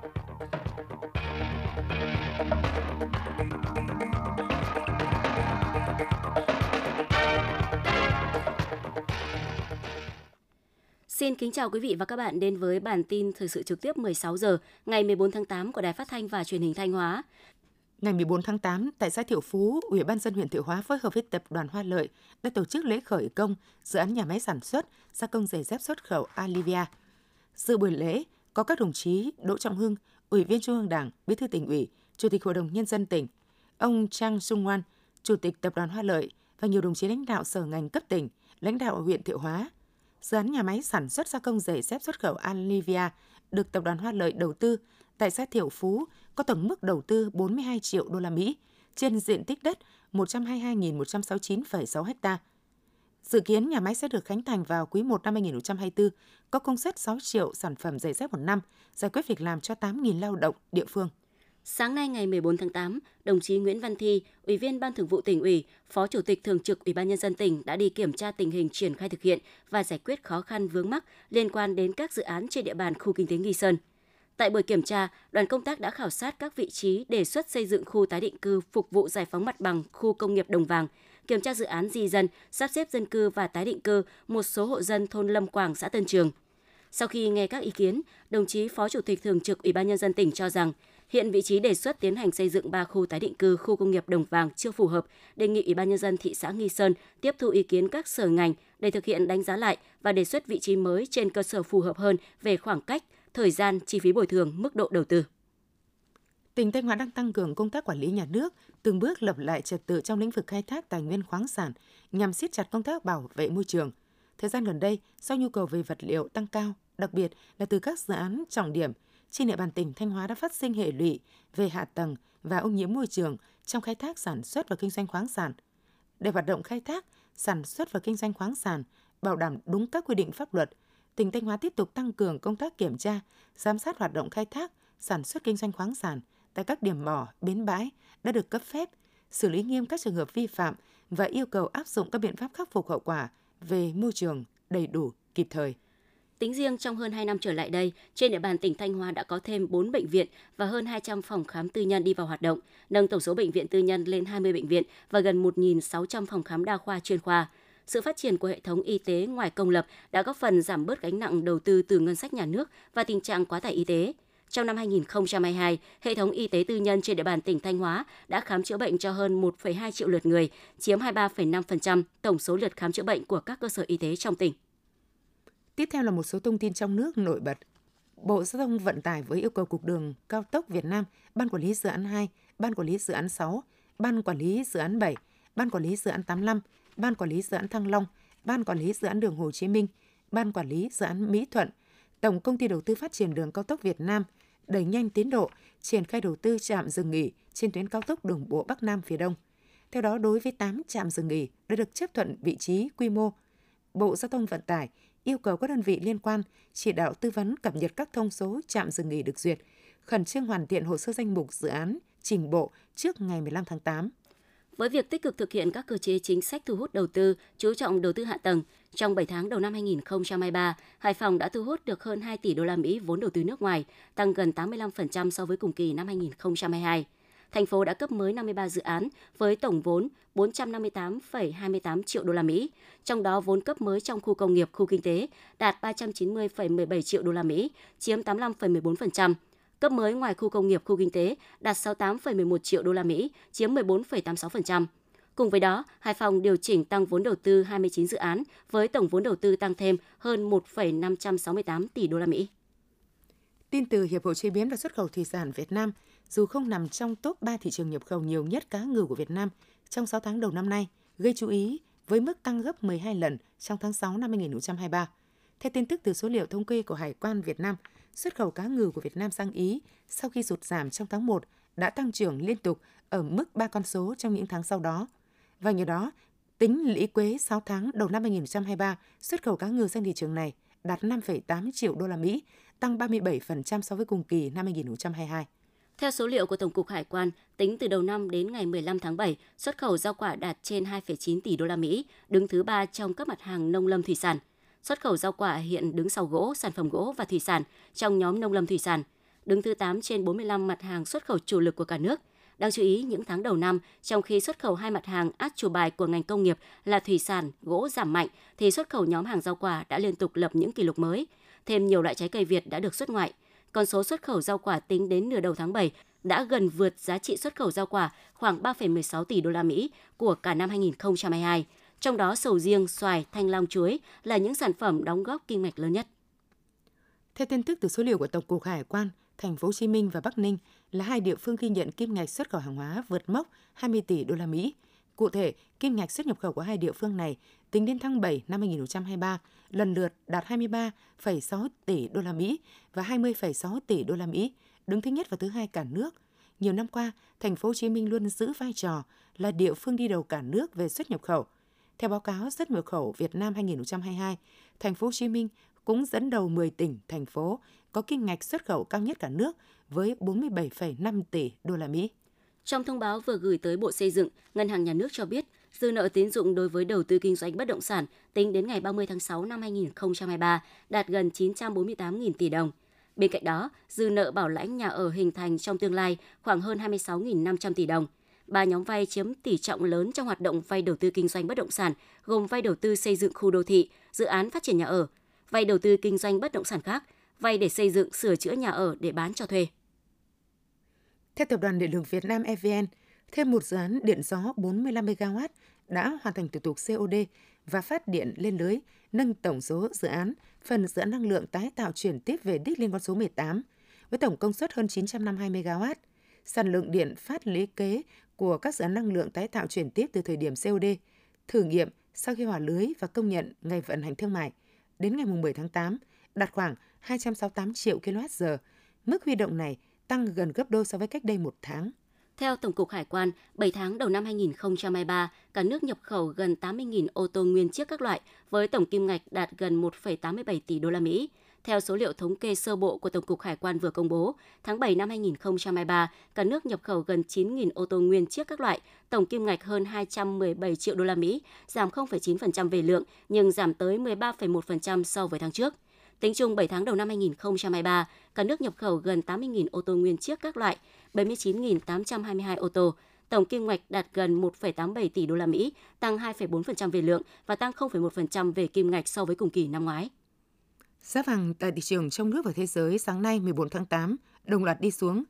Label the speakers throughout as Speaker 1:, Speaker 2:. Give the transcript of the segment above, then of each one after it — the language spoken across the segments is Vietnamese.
Speaker 1: Xin kính chào quý vị và các bạn đến với bản tin thời sự trực tiếp 16 giờ ngày 14 tháng 8 của Đài Phát thanh và Truyền hình Thanh Hóa.
Speaker 2: Ngày 14 tháng 8, tại xã Thiệu Phú, Ủy ban dân huyện Thiệu Hóa phối hợp với Tập đoàn Hoa Lợi đã tổ chức lễ khởi công dự án nhà máy sản xuất gia công giày dép xuất khẩu Alivia. Dự buổi lễ có các đồng chí Đỗ Trọng Hưng, Ủy viên Trung ương Đảng, Bí thư tỉnh ủy, Chủ tịch Hội đồng Nhân dân tỉnh, ông Trang Sung Ngoan, Chủ tịch Tập đoàn Hoa Lợi và nhiều đồng chí lãnh đạo sở ngành cấp tỉnh, lãnh đạo huyện Thiệu Hóa. Dự án nhà máy sản xuất gia công giày dép xuất khẩu Alivia được Tập đoàn Hoa Lợi đầu tư tại xã Thiệu Phú có tổng mức đầu tư 42 triệu đô la Mỹ trên diện tích đất 122.169,6 ha. Dự kiến nhà máy sẽ được khánh thành vào quý 1 năm 2024, có công suất 6 triệu sản phẩm giày dép một năm, giải quyết việc làm cho 8.000 lao động địa phương.
Speaker 1: Sáng nay ngày 14 tháng 8, đồng chí Nguyễn Văn Thi, Ủy viên Ban Thường vụ tỉnh ủy, Phó Chủ tịch Thường trực Ủy ban nhân dân tỉnh đã đi kiểm tra tình hình triển khai thực hiện và giải quyết khó khăn vướng mắc liên quan đến các dự án trên địa bàn khu kinh tế Nghi Sơn. Tại buổi kiểm tra, đoàn công tác đã khảo sát các vị trí đề xuất xây dựng khu tái định cư phục vụ giải phóng mặt bằng khu công nghiệp Đồng Vàng, kiểm tra dự án di dân, sắp xếp dân cư và tái định cư một số hộ dân thôn Lâm Quảng, xã Tân Trường. Sau khi nghe các ý kiến, đồng chí Phó Chủ tịch Thường trực Ủy ban nhân dân tỉnh cho rằng hiện vị trí đề xuất tiến hành xây dựng 3 khu tái định cư khu công nghiệp Đồng Vàng chưa phù hợp, đề nghị Ủy ban nhân dân thị xã Nghi Sơn tiếp thu ý kiến các sở ngành để thực hiện đánh giá lại và đề xuất vị trí mới trên cơ sở phù hợp hơn về khoảng cách, thời gian, chi phí bồi thường, mức độ đầu tư.
Speaker 2: Tỉnh Thanh Hóa đang tăng cường công tác quản lý nhà nước, từng bước lập lại trật tự trong lĩnh vực khai thác tài nguyên khoáng sản nhằm siết chặt công tác bảo vệ môi trường. Thời gian gần đây, do nhu cầu về vật liệu tăng cao, đặc biệt là từ các dự án trọng điểm, trên địa bàn tỉnh Thanh Hóa đã phát sinh hệ lụy về hạ tầng và ô nhiễm môi trường trong khai thác sản xuất và kinh doanh khoáng sản. Để hoạt động khai thác, sản xuất và kinh doanh khoáng sản bảo đảm đúng các quy định pháp luật, tỉnh Thanh Hóa tiếp tục tăng cường công tác kiểm tra, giám sát hoạt động khai thác, sản xuất kinh doanh khoáng sản tại các điểm mỏ, bến bãi đã được cấp phép, xử lý nghiêm các trường hợp vi phạm và yêu cầu áp dụng các biện pháp khắc phục hậu quả về môi trường đầy đủ, kịp thời.
Speaker 1: Tính riêng trong hơn 2 năm trở lại đây, trên địa bàn tỉnh Thanh Hóa đã có thêm 4 bệnh viện và hơn 200 phòng khám tư nhân đi vào hoạt động, nâng tổng số bệnh viện tư nhân lên 20 bệnh viện và gần 1.600 phòng khám đa khoa chuyên khoa. Sự phát triển của hệ thống y tế ngoài công lập đã góp phần giảm bớt gánh nặng đầu tư từ ngân sách nhà nước và tình trạng quá tải y tế. Trong năm 2022, hệ thống y tế tư nhân trên địa bàn tỉnh Thanh Hóa đã khám chữa bệnh cho hơn 1,2 triệu lượt người, chiếm 23,5% tổng số lượt khám chữa bệnh của các cơ sở y tế trong tỉnh.
Speaker 2: Tiếp theo là một số thông tin trong nước nổi bật. Bộ Giao thông Vận tải với yêu cầu Cục Đường Cao tốc Việt Nam, Ban Quản lý Dự án 2, Ban Quản lý Dự án 6, Ban Quản lý Dự án 7, Ban Quản lý Dự án 85, Ban Quản lý Dự án Thăng Long, Ban Quản lý Dự án Đường Hồ Chí Minh, Ban Quản lý Dự án Mỹ Thuận, Tổng Công ty Đầu tư Phát triển Đường Cao tốc Việt Nam đẩy nhanh tiến độ triển khai đầu tư trạm dừng nghỉ trên tuyến cao tốc đường bộ Bắc Nam phía Đông. Theo đó, đối với 8 trạm dừng nghỉ đã được chấp thuận vị trí, quy mô, Bộ Giao thông Vận tải yêu cầu các đơn vị liên quan chỉ đạo tư vấn cập nhật các thông số trạm dừng nghỉ được duyệt, khẩn trương hoàn thiện hồ sơ danh mục dự án trình bộ trước ngày 15 tháng 8.
Speaker 1: Với việc tích cực thực hiện các cơ chế chính sách thu hút đầu tư, chú trọng đầu tư hạ tầng, trong 7 tháng đầu năm 2023, Hải Phòng đã thu hút được hơn 2 tỷ đô la Mỹ vốn đầu tư nước ngoài, tăng gần 85% so với cùng kỳ năm 2022 thành phố đã cấp mới 53 dự án với tổng vốn 458,28 triệu đô la Mỹ, trong đó vốn cấp mới trong khu công nghiệp, khu kinh tế đạt 390,17 triệu đô la Mỹ, chiếm 85,14%. Cấp mới ngoài khu công nghiệp, khu kinh tế đạt 68,11 triệu đô la Mỹ, chiếm 14,86%. Cùng với đó, Hải Phòng điều chỉnh tăng vốn đầu tư 29 dự án với tổng vốn đầu tư tăng thêm hơn 1,568 tỷ đô la Mỹ.
Speaker 2: Tin từ Hiệp hội Chế biến và Xuất khẩu Thủy sản Việt Nam, dù không nằm trong top 3 thị trường nhập khẩu nhiều nhất cá ngừ của Việt Nam trong 6 tháng đầu năm nay, gây chú ý với mức tăng gấp 12 lần trong tháng 6 năm 2023. Theo tin tức từ số liệu thống kê của Hải quan Việt Nam, xuất khẩu cá ngừ của Việt Nam sang Ý sau khi sụt giảm trong tháng 1 đã tăng trưởng liên tục ở mức 3 con số trong những tháng sau đó. Và nhờ đó, tính lũy quế 6 tháng đầu năm 2023, xuất khẩu cá ngừ sang thị trường này đạt 5,8 triệu đô la Mỹ, tăng 37% so với cùng kỳ năm 2022.
Speaker 1: Theo số liệu của Tổng cục Hải quan, tính từ đầu năm đến ngày 15 tháng 7, xuất khẩu rau quả đạt trên 2,9 tỷ đô la Mỹ, đứng thứ ba trong các mặt hàng nông lâm thủy sản. Xuất khẩu rau quả hiện đứng sau gỗ, sản phẩm gỗ và thủy sản trong nhóm nông lâm thủy sản. đứng thứ 8 trên 45 mặt hàng xuất khẩu chủ lực của cả nước. Đáng chú ý, những tháng đầu năm, trong khi xuất khẩu hai mặt hàng át chủ bài của ngành công nghiệp là thủy sản, gỗ giảm mạnh, thì xuất khẩu nhóm hàng rau quả đã liên tục lập những kỷ lục mới. Thêm nhiều loại trái cây Việt đã được xuất ngoại. Con số xuất khẩu rau quả tính đến nửa đầu tháng 7 đã gần vượt giá trị xuất khẩu rau quả khoảng 3,16 tỷ đô la Mỹ của cả năm 2022. Trong đó sầu riêng, xoài, thanh long chuối là những sản phẩm đóng góp kim ngạch lớn nhất.
Speaker 2: Theo tin tức từ số liệu của Tổng cục Hải quan, Thành phố Hồ Chí Minh và Bắc Ninh là hai địa phương ghi nhận kim ngạch xuất khẩu hàng hóa vượt mốc 20 tỷ đô la Mỹ. Cụ thể, kim ngạch xuất nhập khẩu của hai địa phương này tính đến tháng 7 năm 2023 lần lượt đạt 23,6 tỷ đô la Mỹ và 20,6 tỷ đô la Mỹ, đứng thứ nhất và thứ hai cả nước. Nhiều năm qua, thành phố Hồ Chí Minh luôn giữ vai trò là địa phương đi đầu cả nước về xuất nhập khẩu. Theo báo cáo xuất nhập khẩu Việt Nam 2022, thành phố Hồ Chí Minh cũng dẫn đầu 10 tỉnh, thành phố có kim ngạch xuất khẩu cao nhất cả nước với 47,5 tỷ đô la Mỹ.
Speaker 1: Trong thông báo vừa gửi tới Bộ Xây dựng, Ngân hàng Nhà nước cho biết dư nợ tín dụng đối với đầu tư kinh doanh bất động sản tính đến ngày 30 tháng 6 năm 2023 đạt gần 948.000 tỷ đồng. Bên cạnh đó, dư nợ bảo lãnh nhà ở hình thành trong tương lai khoảng hơn 26.500 tỷ đồng. Ba nhóm vay chiếm tỷ trọng lớn trong hoạt động vay đầu tư kinh doanh bất động sản, gồm vay đầu tư xây dựng khu đô thị, dự án phát triển nhà ở, vay đầu tư kinh doanh bất động sản khác, vay để xây dựng sửa chữa nhà ở để bán cho thuê.
Speaker 2: Theo Tập đoàn Điện lực Việt Nam EVN, thêm một dự án điện gió 45 MW đã hoàn thành thủ tục COD và phát điện lên lưới, nâng tổng số dự án phần dự án năng lượng tái tạo chuyển tiếp về đích liên con số 18 với tổng công suất hơn 952 MW. Sản lượng điện phát lý kế của các dự án năng lượng tái tạo chuyển tiếp từ thời điểm COD, thử nghiệm sau khi hòa lưới và công nhận ngày vận hành thương mại đến ngày 10 tháng 8 đạt khoảng 268 triệu kWh. Mức huy động này tăng gần gấp đôi so với cách đây một tháng.
Speaker 1: Theo Tổng cục Hải quan, 7 tháng đầu năm 2023, cả nước nhập khẩu gần 80.000 ô tô nguyên chiếc các loại với tổng kim ngạch đạt gần 1,87 tỷ đô la Mỹ. Theo số liệu thống kê sơ bộ của Tổng cục Hải quan vừa công bố, tháng 7 năm 2023, cả nước nhập khẩu gần 9.000 ô tô nguyên chiếc các loại, tổng kim ngạch hơn 217 triệu đô la Mỹ, giảm 0,9% về lượng nhưng giảm tới 13,1% so với tháng trước. Tính chung 7 tháng đầu năm 2023, cả nước nhập khẩu gần 80.000 ô tô nguyên chiếc các loại, 79.822 ô tô, tổng kim ngạch đạt gần 1,87 tỷ đô la Mỹ, tăng 2,4% về lượng và tăng 0,1% về kim ngạch so với cùng kỳ năm ngoái.
Speaker 2: Giá vàng tại thị trường trong nước và thế giới sáng nay 14 tháng 8 đồng loạt đi xuống.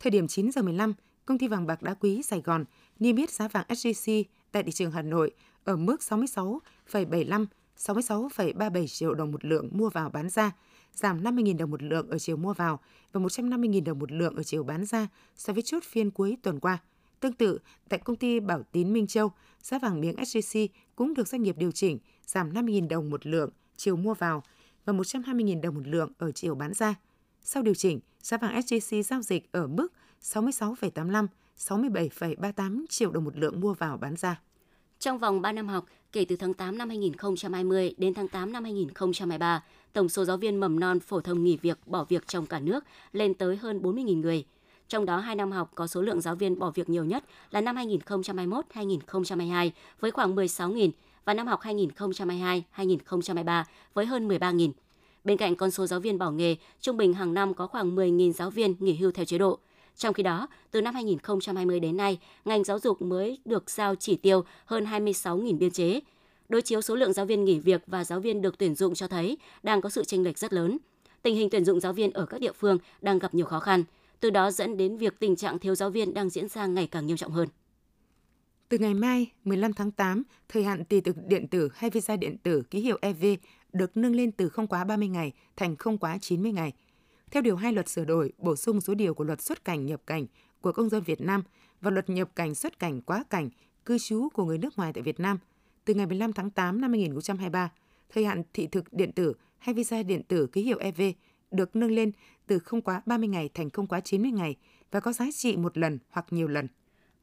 Speaker 2: Thời điểm 9 giờ 15, công ty vàng bạc đá quý Sài Gòn niêm yết giá vàng SJC tại thị trường Hà Nội ở mức 66,75 66,37 triệu đồng một lượng mua vào bán ra, giảm 50.000 đồng một lượng ở chiều mua vào và 150.000 đồng một lượng ở chiều bán ra so với chốt phiên cuối tuần qua. Tương tự, tại công ty Bảo Tín Minh Châu, giá vàng miếng SJC cũng được doanh nghiệp điều chỉnh giảm 50.000 đồng một lượng chiều mua vào và 120.000 đồng một lượng ở chiều bán ra. Sau điều chỉnh, giá vàng SJC giao dịch ở mức 66,85 67,38 triệu đồng một lượng mua vào bán ra.
Speaker 1: Trong vòng 3 năm học, kể từ tháng 8 năm 2020 đến tháng 8 năm 2023, tổng số giáo viên mầm non phổ thông nghỉ việc bỏ việc trong cả nước lên tới hơn 40.000 người. Trong đó, 2 năm học có số lượng giáo viên bỏ việc nhiều nhất là năm 2021-2022 với khoảng 16.000 và năm học 2022-2023 với hơn 13.000. Bên cạnh con số giáo viên bỏ nghề, trung bình hàng năm có khoảng 10.000 giáo viên nghỉ hưu theo chế độ. Trong khi đó, từ năm 2020 đến nay, ngành giáo dục mới được giao chỉ tiêu hơn 26.000 biên chế. Đối chiếu số lượng giáo viên nghỉ việc và giáo viên được tuyển dụng cho thấy đang có sự chênh lệch rất lớn. Tình hình tuyển dụng giáo viên ở các địa phương đang gặp nhiều khó khăn, từ đó dẫn đến việc tình trạng thiếu giáo viên đang diễn ra ngày càng nghiêm trọng hơn.
Speaker 2: Từ ngày mai, 15 tháng 8, thời hạn thị thực điện tử hay visa điện tử ký hiệu EV được nâng lên từ không quá 30 ngày thành không quá 90 ngày – theo Điều 2 luật sửa đổi, bổ sung số điều của luật xuất cảnh nhập cảnh của công dân Việt Nam và luật nhập cảnh xuất cảnh quá cảnh, cư trú của người nước ngoài tại Việt Nam từ ngày 15 tháng 8 năm 2023, thời hạn thị thực điện tử hay visa điện tử ký hiệu EV được nâng lên từ không quá 30 ngày thành không quá 90 ngày và có giá trị một lần hoặc nhiều lần.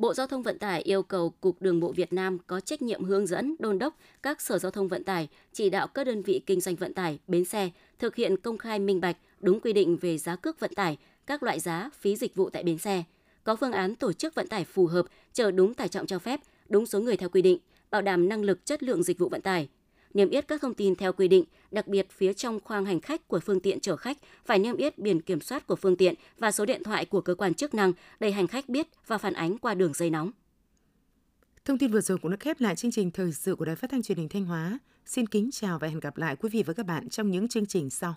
Speaker 1: Bộ Giao thông Vận tải yêu cầu Cục Đường bộ Việt Nam có trách nhiệm hướng dẫn, đôn đốc các sở giao thông vận tải, chỉ đạo các đơn vị kinh doanh vận tải, bến xe thực hiện công khai minh bạch, đúng quy định về giá cước vận tải, các loại giá, phí dịch vụ tại bến xe, có phương án tổ chức vận tải phù hợp, chở đúng tải trọng cho phép, đúng số người theo quy định, bảo đảm năng lực chất lượng dịch vụ vận tải, niêm yết các thông tin theo quy định, đặc biệt phía trong khoang hành khách của phương tiện chở khách phải niêm yết biển kiểm soát của phương tiện và số điện thoại của cơ quan chức năng để hành khách biết và phản ánh qua đường dây nóng.
Speaker 2: Thông tin vừa rồi cũng đã khép lại chương trình thời sự của Đài Phát thanh Truyền hình Thanh Hóa. Xin kính chào và hẹn gặp lại quý vị và các bạn trong những chương trình sau.